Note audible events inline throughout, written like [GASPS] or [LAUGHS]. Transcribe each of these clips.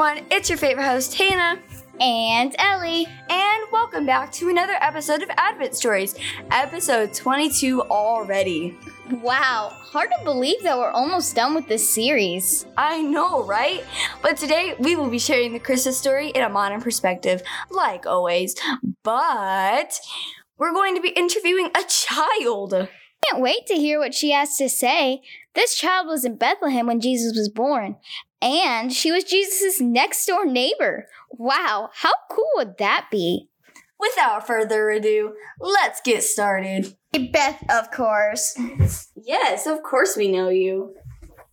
everyone, it's your favorite host, Hannah. And Ellie. And welcome back to another episode of Advent Stories, episode 22 already. Wow, hard to believe that we're almost done with this series. I know, right? But today we will be sharing the Christmas story in a modern perspective, like always. But we're going to be interviewing a child. Can't wait to hear what she has to say. This child was in Bethlehem when Jesus was born, and she was Jesus' next door neighbor. Wow, how cool would that be? Without further ado, let's get started. Beth, of course. Yes, of course we know you.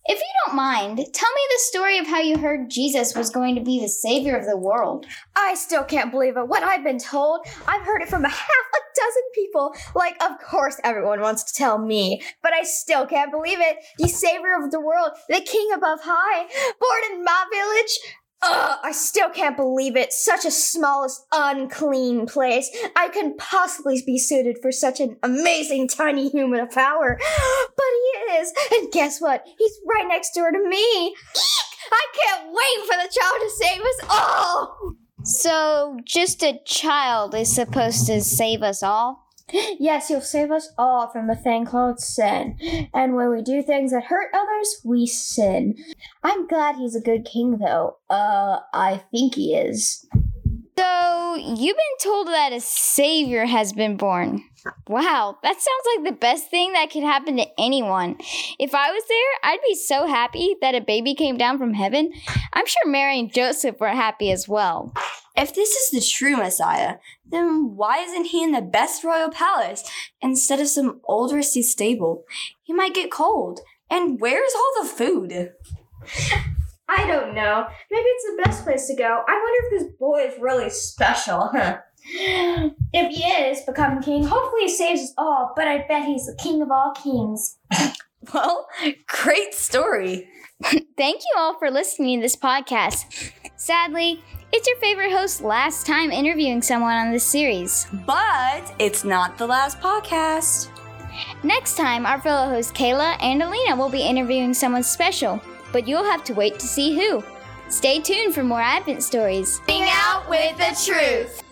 If you don't mind, tell me the story of how you heard Jesus was going to be the savior of the world. I still can't believe it. What I've been told, I've heard it from a [LAUGHS] half a dozen people. Like, of course, everyone wants to tell me, but I still can't believe it. The savior of the world, the king above high, born in my village. Ugh, I still can't believe it. Such a smallest, unclean place. I couldn't possibly be suited for such an amazing tiny human of power. [GASPS] But he is. And guess what? He's right next door to me. Eek! I can't wait for the child to save us all. So, just a child is supposed to save us all? [GASPS] Yes, he'll save us all from a thing called sin. And when we do things that hurt others, we sin. I'm glad he's a good king, though. Uh, I think he is. So, you've been told that a savior has been born. Wow, that sounds like the best thing that could happen to anyone. If I was there, I'd be so happy that a baby came down from heaven. I'm sure Mary and Joseph were happy as well. If this is the true Messiah, then why isn't he in the best royal palace instead of some old rusty stable? He might get cold. And where's all the food? I know. Maybe it's the best place to go. I wonder if this boy is really special. Huh? [LAUGHS] If he is become king, hopefully he saves us all, but I bet he's the king of all kings. [LAUGHS] Well, great story. [LAUGHS] Thank you all for listening to this podcast. Sadly, it's your favorite host's last time interviewing someone on this series. But it's not the last podcast. Next time, our fellow hosts Kayla and Alina will be interviewing someone special, but you'll have to wait to see who. Stay tuned for more Advent stories. Sing out with the truth.